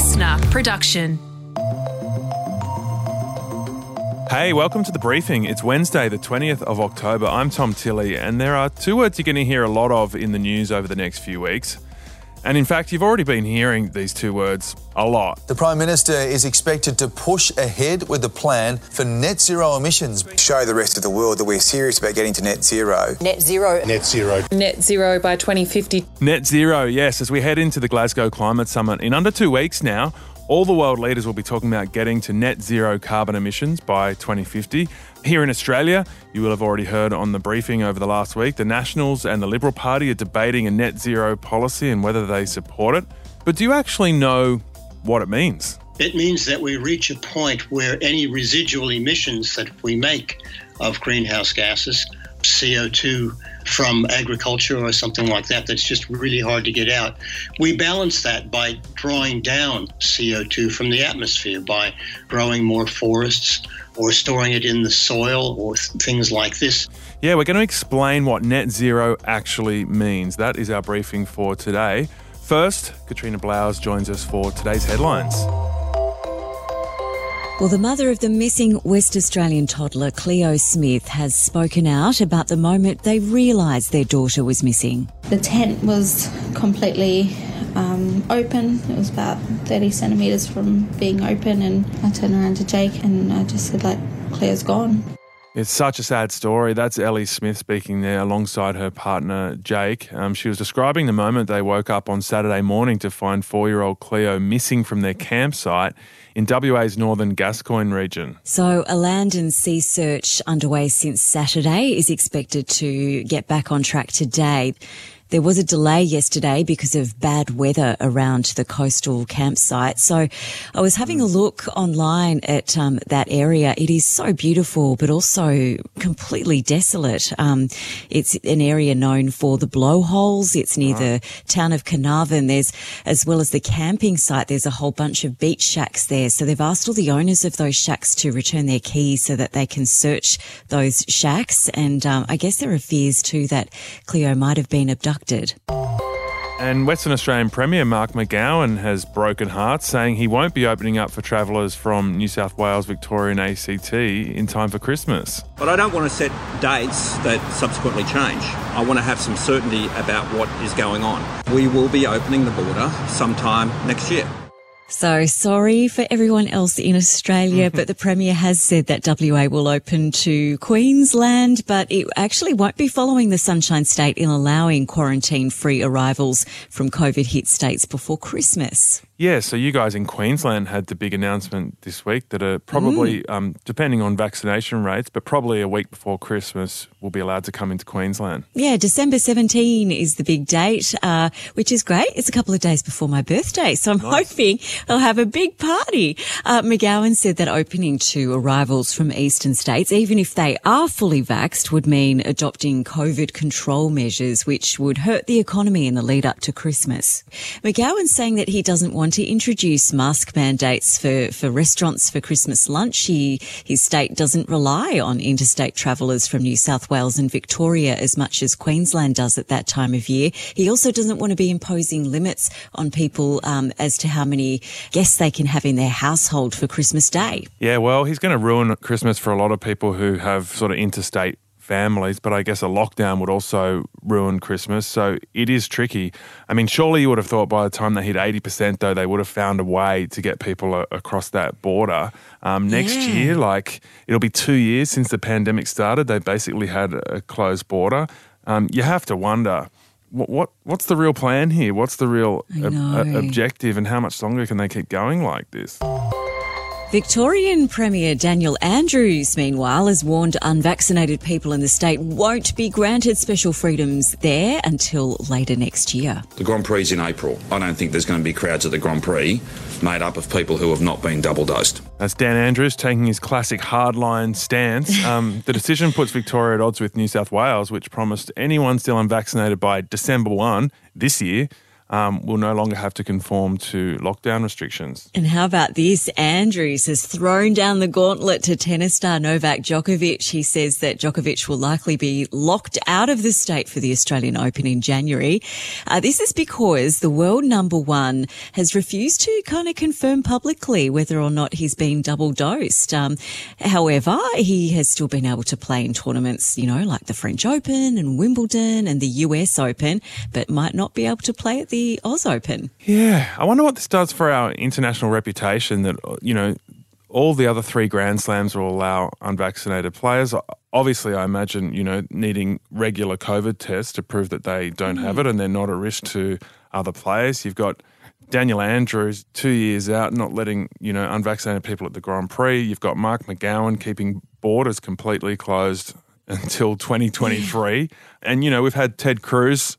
listener production. Hey, welcome to the briefing. It's Wednesday, the 20th of October. I'm Tom Tilley, and there are two words you're going to hear a lot of in the news over the next few weeks. And in fact, you've already been hearing these two words a lot. The Prime Minister is expected to push ahead with the plan for net zero emissions. Show the rest of the world that we're serious about getting to net zero. Net zero. Net zero. Net zero by 2050. Net zero, yes, as we head into the Glasgow Climate Summit in under two weeks now. All the world leaders will be talking about getting to net zero carbon emissions by 2050. Here in Australia, you will have already heard on the briefing over the last week, the Nationals and the Liberal Party are debating a net zero policy and whether they support it. But do you actually know what it means? It means that we reach a point where any residual emissions that we make of greenhouse gases, CO2 from agriculture or something like that, that's just really hard to get out. We balance that by drawing down CO2 from the atmosphere by growing more forests or storing it in the soil or th- things like this. Yeah, we're going to explain what net zero actually means. That is our briefing for today. First, Katrina Blowers joins us for today's headlines. Well, the mother of the missing West Australian toddler, Cleo Smith, has spoken out about the moment they realised their daughter was missing. The tent was completely um, open. It was about 30 centimetres from being open, and I turned around to Jake and I just said, like, Cleo's gone. It's such a sad story. That's Ellie Smith speaking there alongside her partner, Jake. Um, she was describing the moment they woke up on Saturday morning to find four year old Cleo missing from their campsite in WA's northern Gascoyne region. So, a land and sea search underway since Saturday is expected to get back on track today. There was a delay yesterday because of bad weather around the coastal campsite. So I was having a look online at um, that area. It is so beautiful, but also completely desolate. Um, it's an area known for the blowholes. It's near the town of Carnarvon. There's, as well as the camping site, there's a whole bunch of beach shacks there. So they've asked all the owners of those shacks to return their keys so that they can search those shacks. And um, I guess there are fears too that Cleo might have been abducted. And Western Australian Premier Mark McGowan has broken hearts, saying he won't be opening up for travellers from New South Wales, Victoria, and ACT in time for Christmas. But I don't want to set dates that subsequently change. I want to have some certainty about what is going on. We will be opening the border sometime next year. So sorry for everyone else in Australia, but the Premier has said that WA will open to Queensland, but it actually won't be following the Sunshine State in allowing quarantine free arrivals from COVID hit states before Christmas. Yeah, so you guys in Queensland had the big announcement this week that are probably, um, depending on vaccination rates, but probably a week before Christmas, will be allowed to come into Queensland. Yeah, December 17 is the big date, uh, which is great. It's a couple of days before my birthday, so I'm Nice. hoping I'll have a big party. Uh, McGowan said that opening to arrivals from eastern states, even if they are fully vaxxed, would mean adopting COVID control measures, which would hurt the economy in the lead up to Christmas. McGowan's saying that he doesn't want to introduce mask mandates for, for restaurants for Christmas lunch. He, his state doesn't rely on interstate travellers from New South Wales and Victoria as much as Queensland does at that time of year. He also doesn't want to be imposing limits on people um, as to how many guests they can have in their household for Christmas Day. Yeah, well, he's going to ruin Christmas for a lot of people who have sort of interstate families, but I guess a lockdown would also ruin Christmas. So it is tricky. I mean, surely you would have thought by the time they hit 80%, though, they would have found a way to get people a- across that border. Um, next Yeah. year, like, it'll be two years since the pandemic started. They basically had a closed border. Um, you have to wonder. What, what what's the real plan here? What's the real ob- objective, and how much longer can they keep going like this? Victorian Premier Daniel Andrews, meanwhile, has warned unvaccinated people in the state won't be granted special freedoms there until later next year. The Grand Prix is in April. I don't think there's going to be crowds at the Grand Prix made up of people who have not been double dosed. That's Dan Andrews taking his classic hardline stance. Um, the decision puts Victoria at odds with New South Wales, which promised anyone still unvaccinated by December 1 this year um, will no longer have to conform to lockdown restrictions. And how about this? Andrews has thrown down the gauntlet to tennis star Novak Djokovic. He says that Djokovic will likely be locked out of the state for the Australian Open in January. Uh, this is because the world number one has refused to kind of confirm publicly whether or not he's been double dosed. Um, however, he has still been able to play in tournaments, you know, like the French Open and Wimbledon and the US Open, but might not be able to play at the the Oz Open. Yeah, I wonder what this does for our international reputation that, you know, all the other three Grand Slams will allow unvaccinated players. Obviously, I imagine, you know, needing regular COVID tests to prove that they don't have mm. it and they're not a risk to other players. You've got Daniel Andrews two years out, not letting, you know, unvaccinated people at the Grand Prix. You've got Mark McGowan keeping borders completely closed until 2023. and, you know, we've had Ted Cruz,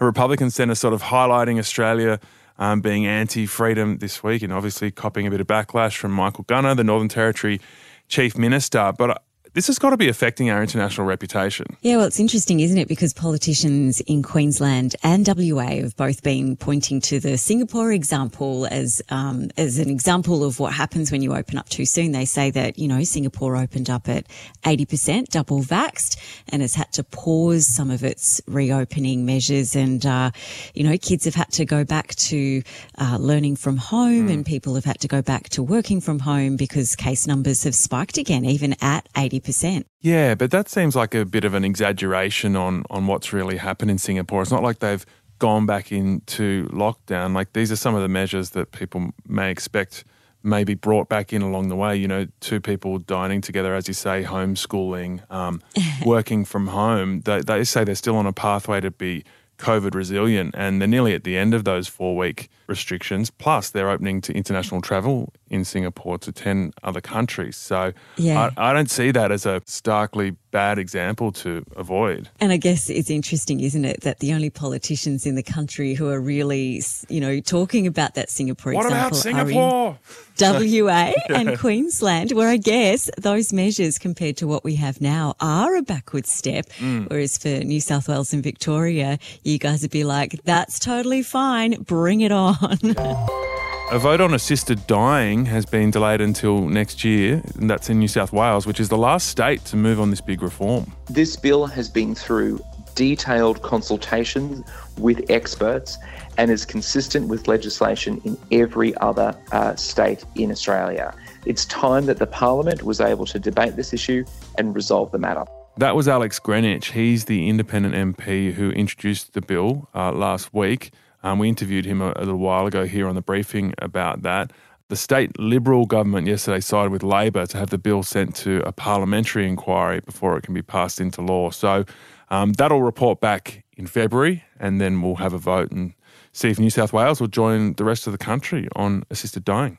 a Republican senator, sort of highlighting Australia um, being anti freedom this week and obviously copying a bit of backlash from Michael Gunner, the Northern Territory Chief Minister. But this has got to be affecting our international reputation. Yeah, well, it's interesting, isn't it? Because politicians in Queensland and WA have both been pointing to the Singapore example as um, as an example of what happens when you open up too soon. They say that you know Singapore opened up at eighty percent double vaxed and has had to pause some of its reopening measures, and uh, you know kids have had to go back to uh, learning from home, mm. and people have had to go back to working from home because case numbers have spiked again, even at eighty percent Yeah, but that seems like a bit of an exaggeration on, on what's really happened in Singapore. It's not like they've gone back into lockdown. Like these are some of the measures that people may expect may be brought back in along the way. You know, two people dining together, as you say, homeschooling, um, working from home. They, they say they're still on a pathway to be COVID resilient, and they're nearly at the end of those four week restrictions. Plus, they're opening to international travel in Singapore to 10 other countries. So yeah. I, I don't see that as a starkly bad example to avoid. And I guess it's interesting, isn't it, that the only politicians in the country who are really, you know, talking about that Singapore what example about Singapore? WA and Queensland, where I guess those measures compared to what we have now are a backward step. Mm. Whereas for New South Wales and Victoria, you guys would be like, that's totally fine, bring it on. A vote on assisted dying has been delayed until next year, and that's in New South Wales, which is the last state to move on this big reform. This bill has been through detailed consultations with experts and is consistent with legislation in every other uh, state in Australia. It's time that the Parliament was able to debate this issue and resolve the matter. That was Alex Greenwich. He's the independent MP who introduced the bill uh, last week. Um, we interviewed him a, a, little while ago here on the briefing about that. The state Liberal government yesterday sided with Labor to have the bill sent to a parliamentary inquiry before it can be passed into law. So um, that'll report back in February, and then we'll have a vote and see if New South Wales will join the rest of the country on assisted dying.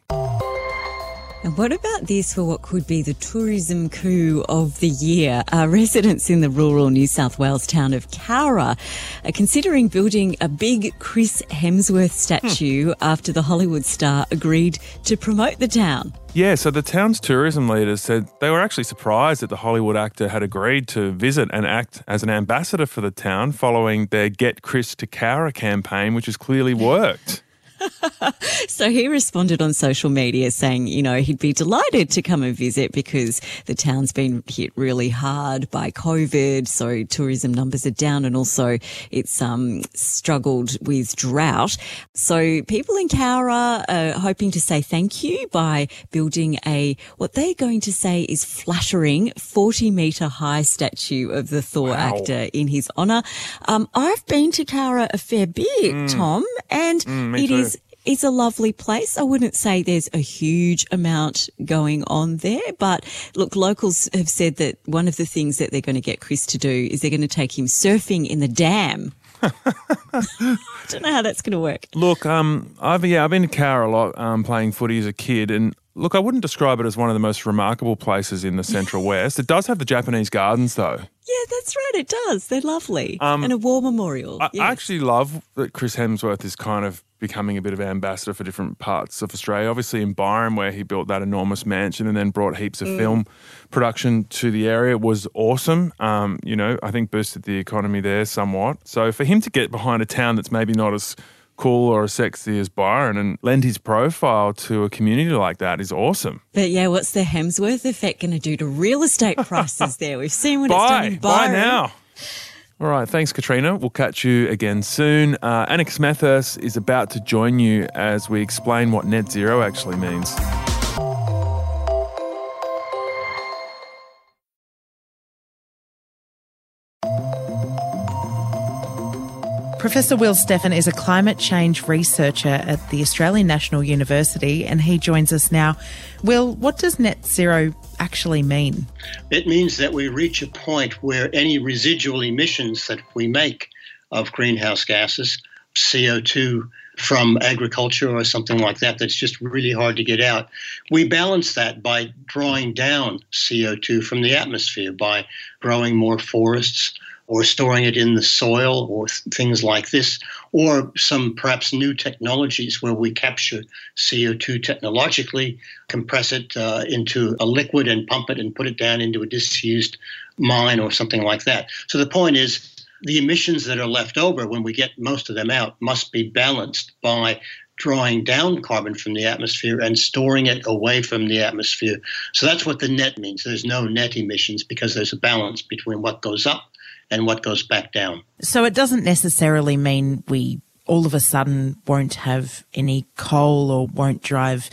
And what about this for what could be the tourism coup of the year? Uh, residents in the rural New South Wales town of Cowra are considering building a big Chris Hemsworth statue hmm. after the Hollywood star agreed to promote the town. Yeah, so the town's tourism leaders said they were actually surprised that the Hollywood actor had agreed to visit and act as an ambassador for the town following their Get Chris to Cowra campaign, which has clearly worked. So he responded on social media saying, you know, he'd be delighted to come and visit because the town's been hit really hard by COVID. So tourism numbers are down and also it's um, struggled with drought. So people in Cowra are hoping to say thank you by building a, what they're going to say is flattering 40 metre high statue of the Thor wow. actor in his honour. Um, I've been to Cowra a fair bit, mm. Tom, and mm, it too. is it's a lovely place. I wouldn't say there's a huge amount going on there, but look, locals have said that one of the things that they're going to get Chris to do is they're going to take him surfing in the dam. I don't know how that's going to work. Look, um, I've yeah, I've been to Cowra a lot, um, playing footy as a kid, and look, I wouldn't describe it as one of the most remarkable places in the Central West. It does have the Japanese gardens, though. Yeah, that's right. It does. They're lovely, um, and a war memorial. I, yeah. I actually love that Chris Hemsworth is kind of becoming a bit of ambassador for different parts of Australia. Obviously, in Byron, where he built that enormous mansion and then brought heaps of mm. film production to the area, was awesome. Um, you know, I think boosted the economy there somewhat. So for him to get behind a town that's maybe not as cool or as sexy as Byron and lend his profile to a community like that is awesome. But yeah, what's the Hemsworth effect going to do to real estate prices there? We've seen what it's done Buy, in buy Byron. now. All right, thanks, Katrina. We'll catch you again soon. Uh, Smethurst is about to join you as we explain what net zero actually means. Professor Will Steffen is a climate change researcher at the Australian National University and he joins us now. Will, what does net zero actually mean? It means that we reach a point where any residual emissions that we make of greenhouse gases, CO2 from agriculture or something like that, that's just really hard to get out, we balance that by drawing down CO2 from the atmosphere by growing more forests or storing it in the soil or th- things like this, or some perhaps new technologies where we capture CO2 technologically, compress it uh, into a liquid and pump it and put it down into a disused mine or something like that. So the point is, the emissions that are left over when we get most of them out must be balanced by drawing down carbon from the atmosphere and storing it away from the atmosphere. So that's what the net means. There's no net emissions because there's a balance between what goes up and what goes back down. So it doesn't necessarily mean we all of a sudden won't have any coal or won't drive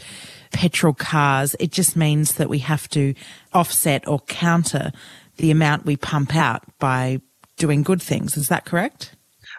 petrol cars. It just means that we have to offset or counter the amount we pump out by doing good things. Is that correct?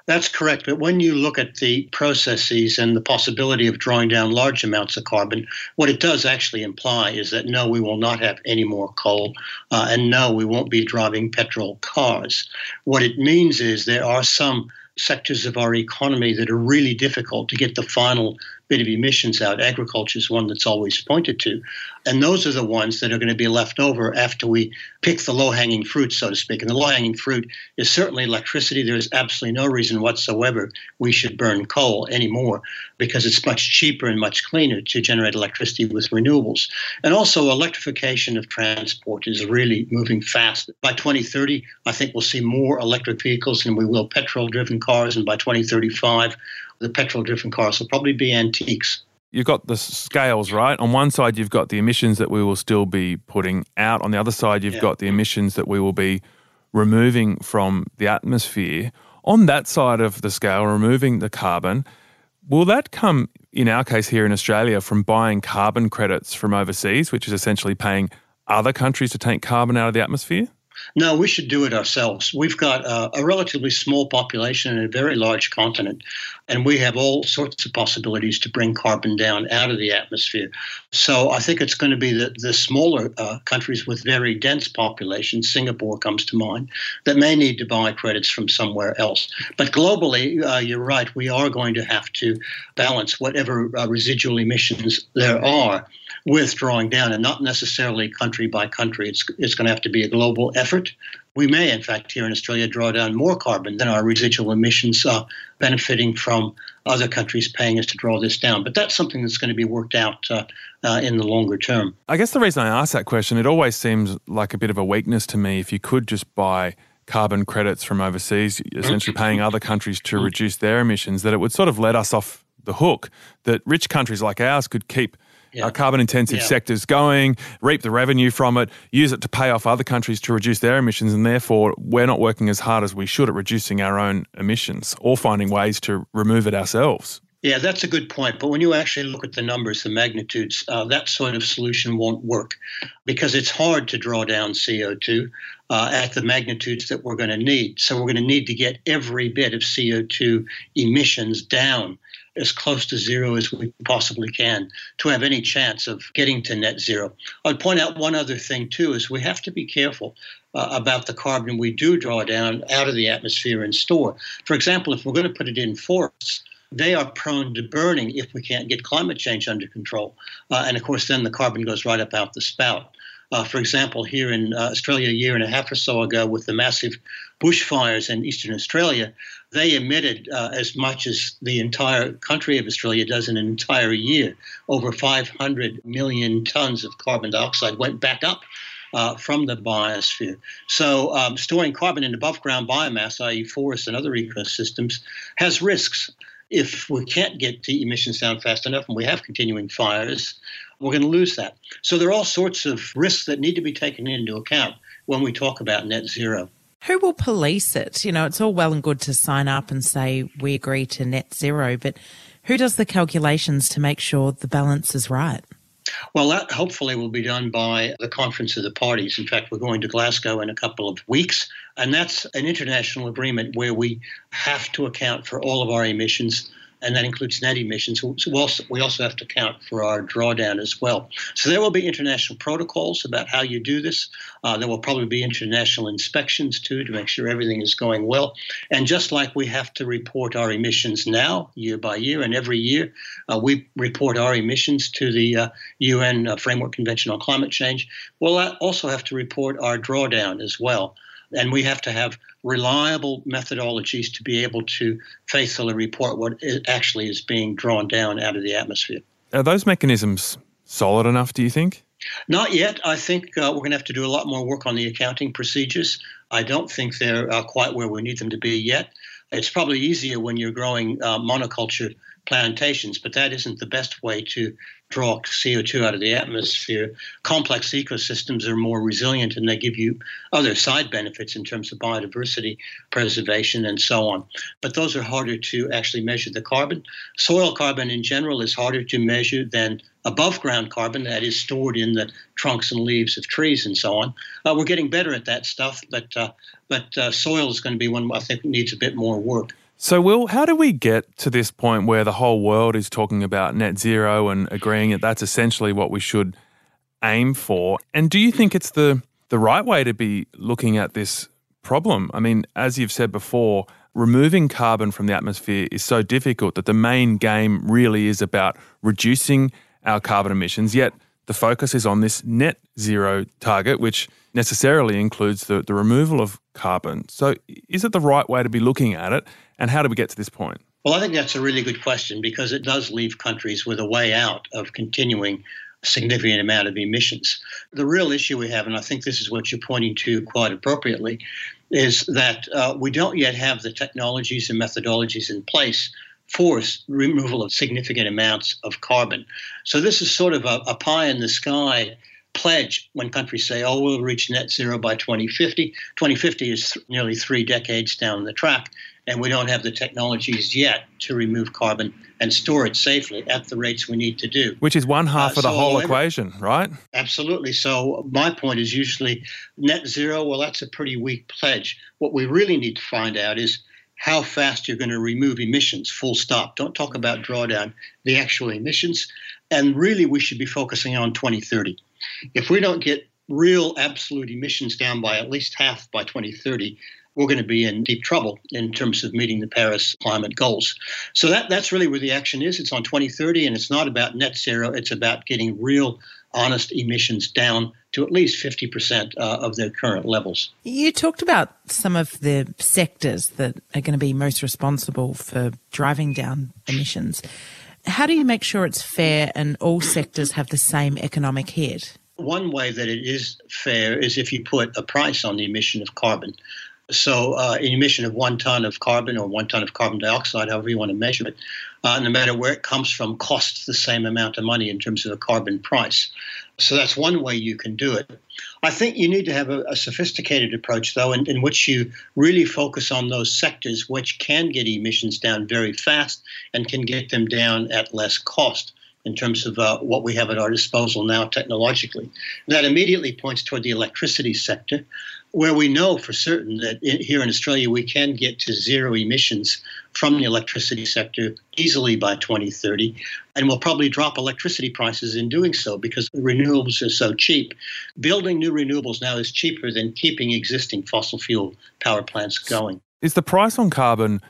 That's correct. But when you look at the processes and the possibility of drawing down large amounts of carbon, what it does actually imply is that no, we will not have any more coal, uh, and no, we won't be driving petrol cars. What it means is there are some sectors of our economy that are really difficult to get the final bit of emissions out. Agriculture is one that's always pointed to. And those are the ones that are going to be left over after we pick the low hanging fruit, so to speak. And the low hanging fruit is certainly electricity. There is absolutely no reason whatsoever we should burn coal anymore because it's much cheaper and much cleaner to generate electricity with renewables. And also, electrification of transport is really moving fast. By 2030, I think we'll see more electric vehicles than we will petrol driven cars. And by 2035, the petrol driven cars will probably be antiques. You've got the scales, right? On one side, you've got the emissions that we will still be putting out. On the other side, you've Yeah. got the emissions that we will be removing from the atmosphere. On that side of the scale, removing the carbon, will that come, in our case here in Australia, from buying carbon credits from overseas, which is essentially paying other countries to take carbon out of the atmosphere? No, we should do it ourselves. We've got uh, a relatively small population and a very large continent, and we have all sorts of possibilities to bring carbon down out of the atmosphere. So I think it's going to be the, the smaller uh, countries with very dense populations, Singapore comes to mind, that may need to buy credits from somewhere else. But globally, uh, you're right, we are going to have to balance whatever uh, residual emissions there are with drawing down and not necessarily country by country. It's, it's going to have to be a global effort. We may, in fact, here in Australia, draw down more carbon than our residual emissions, uh, benefiting from other countries paying us to draw this down. But that's something that's going to be worked out uh, uh, in the longer term. I guess the reason I ask that question, it always seems like a bit of a weakness to me if you could just buy carbon credits from overseas, essentially paying other countries to reduce their emissions, that it would sort of let us off the hook, that rich countries like ours could keep Yeah. our carbon intensive Yeah. sectors going, reap the revenue from it, use it to pay off other countries to reduce their emissions, and therefore we're not working as hard as we should at reducing our own emissions or finding ways to remove it ourselves. Yeah, that's a good point. But when you actually look at the numbers, the magnitudes, uh, that sort of solution won't work because it's hard to draw down CO2 uh, at the magnitudes that we're going to need. So we're going to need to get every bit of CO2 emissions down as close to zero as we possibly can to have any chance of getting to net zero. I'd point out one other thing too is we have to be careful uh, about the carbon we do draw down out of the atmosphere and store. For example, if we're going to put it in forests, they are prone to burning if we can't get climate change under control. Uh, and of course, then the carbon goes right up out the spout. Uh, for example, here in uh, Australia a year and a half or so ago, with the massive bushfires in eastern Australia, they emitted uh, as much as the entire country of Australia does in an entire year. Over 500 million tons of carbon dioxide went back up uh, from the biosphere. So, um, storing carbon in above ground biomass, i.e., forests and other ecosystems, has risks. If we can't get the emissions down fast enough and we have continuing fires, we're going to lose that. So there are all sorts of risks that need to be taken into account when we talk about net zero. Who will police it? You know, it's all well and good to sign up and say we agree to net zero, but who does the calculations to make sure the balance is right? Well, that hopefully will be done by the Conference of the Parties. In fact, we're going to Glasgow in a couple of weeks, and that's an international agreement where we have to account for all of our emissions and that includes net emissions. So we also, have to account for our drawdown as well. So there will be international protocols about how you do this. Uh, there will probably be international inspections too to make sure everything is going well. And just like we have to report our emissions now, year by year, and every year uh, we report our emissions to the uh, UN uh, Framework Convention on Climate Change, we'll also have to report our drawdown as well. And we have to have reliable methodologies to be able to faithfully report what actually is being drawn down out of the atmosphere. Are those mechanisms solid enough, do you think? Not yet. I think uh, we're going to have to do a lot more work on the accounting procedures. I don't think they're uh, quite where we need them to be yet. It's probably easier when you're growing uh, monoculture plantations, but that isn't the best way to draw CO2 out of the atmosphere. Complex ecosystems are more resilient and they give you other side benefits in terms of biodiversity preservation and so on. But those are harder to actually measure the carbon. Soil carbon in general is harder to measure than above ground carbon that is stored in the trunks and leaves of trees and so on. Uh, we're getting better at that stuff, but uh, but uh, soil is going to be one I think needs a bit more work. So, Will, how do we get to this point where the whole world is talking about net zero and agreeing that that's essentially what we should aim for? And do you think it's the, the right way to be looking at this problem? I mean, as you've said before, removing carbon from the atmosphere is so difficult that the main game really is about reducing our carbon emissions, yet the focus is on this net zero target, which necessarily includes the, the removal of carbon. So, is it the right way to be looking at it? And how do we get to this point? Well, I think that's a really good question because it does leave countries with a way out of continuing a significant amount of emissions. The real issue we have, and I think this is what you're pointing to quite appropriately, is that uh, we don't yet have the technologies and methodologies in place for removal of significant amounts of carbon. So this is sort of a, a pie in the sky pledge when countries say, oh, we'll reach net zero by 2050. 2050 is th- nearly three decades down the track and we don't have the technologies yet to remove carbon and store it safely at the rates we need to do. Which is one half uh, of the so whole equation, right? Absolutely. So my point is usually net zero, well, that's a pretty weak pledge. What we really need to find out is how fast you're going to remove emissions, full stop. Don't talk about drawdown, the actual emissions. And really, we should be focusing on 2030. If we don't get real absolute emissions down by at least half by 2030, we're going to be in deep trouble in terms of meeting the Paris climate goals. So that, that's really where the action is. It's on 2030, and it's not about net zero. It's about getting real, honest emissions down to at least 50% uh, of their current levels. You talked about some of the sectors that are going to be most responsible for driving down emissions. How do you make sure it's fair and all sectors have the same economic hit? One way that it is fair is if you put a price on the emission of carbon. So, uh, an emission of one ton of carbon or one ton of carbon dioxide, however you want to measure it, uh, no matter where it comes from, costs the same amount of money in terms of a carbon price. So, that's one way you can do it. I think you need to have a, a sophisticated approach, though, in, in, which you really focus on those sectors which can get emissions down very fast and can get them down at less cost in terms of uh, what we have at our disposal now technologically. That immediately points toward the electricity sector, where we know for certain that in, here in Australia we can get to zero emissions from the electricity sector easily by 2030. And we'll probably drop electricity prices in doing so because renewables are so cheap. Building new renewables now is cheaper than keeping existing fossil fuel power plants going. Is the price on carbon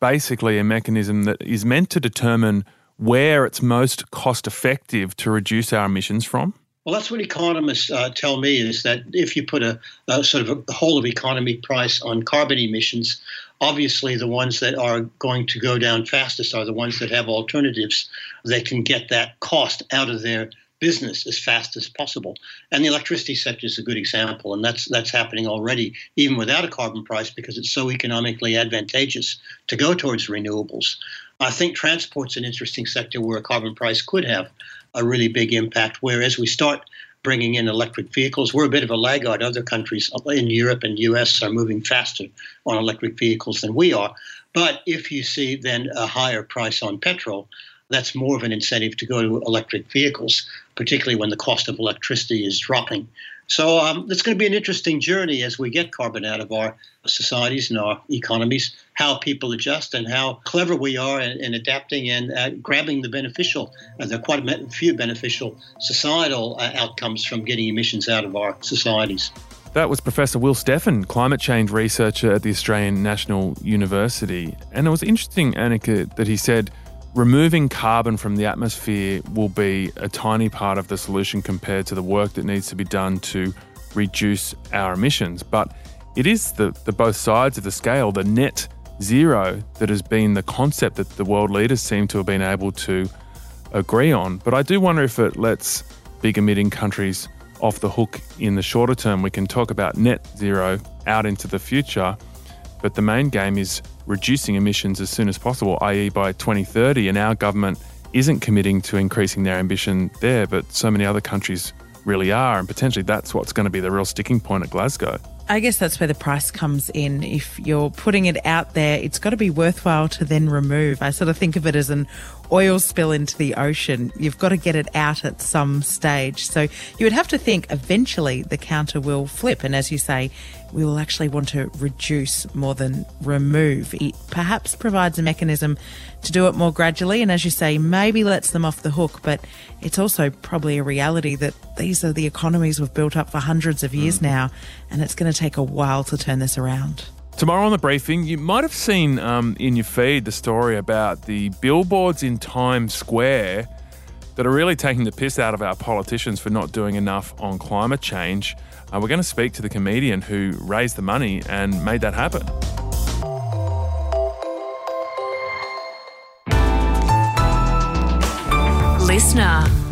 basically a mechanism that is meant to determine where it's most cost effective to reduce our emissions from? Well, that's what economists uh, tell me is that if you put a, a sort of a whole of economy price on carbon emissions, obviously the ones that are going to go down fastest are the ones that have alternatives that can get that cost out of their business as fast as possible. And the electricity sector is a good example, and that's that's happening already, even without a carbon price, because it's so economically advantageous to go towards renewables. I think transport's an interesting sector where a carbon price could have a really big impact. Whereas we start bringing in electric vehicles, we're a bit of a laggard. Other countries in Europe and US are moving faster on electric vehicles than we are. But if you see then a higher price on petrol, that's more of an incentive to go to electric vehicles, particularly when the cost of electricity is dropping. So um, it's going to be an interesting journey as we get carbon out of our societies and our economies, how people adjust and how clever we are in, in adapting and uh, grabbing the beneficial. Uh, there are quite a few beneficial societal uh, outcomes from getting emissions out of our societies. That was Professor Will Steffen, climate change researcher at the Australian National University. And it was an interesting, Annika, that he said removing carbon from the atmosphere will be a tiny part of the solution compared to the work that needs to be done to reduce our emissions. But it is the, the both sides of the scale, the net zero, that has been the concept that the world leaders seem to have been able to agree on. But I do wonder if it lets big emitting countries off the hook in the shorter term. We can talk about net zero out into the future, but the main game is reducing emissions as soon as possible, i.e., by 2030. And our government isn't committing to increasing their ambition there, but so many other countries really are. And potentially that's what's going to be the real sticking point at Glasgow. I guess that's where the price comes in. If you're putting it out there, it's got to be worthwhile to then remove. I sort of think of it as an oil spill into the ocean. You've got to get it out at some stage. So you would have to think eventually the counter will flip. And as you say, we will actually want to reduce more than remove. It perhaps provides a mechanism to do it more gradually. And as you say, maybe lets them off the hook. But it's also probably a reality that these are the economies we've built up for hundreds of years mm. now. And it's going to take a while to turn this around. Tomorrow on the briefing, you might have seen um, in your feed the story about the billboards in Times Square that are really taking the piss out of our politicians for not doing enough on climate change. Uh, we're going to speak to the comedian who raised the money and made that happen. Listener.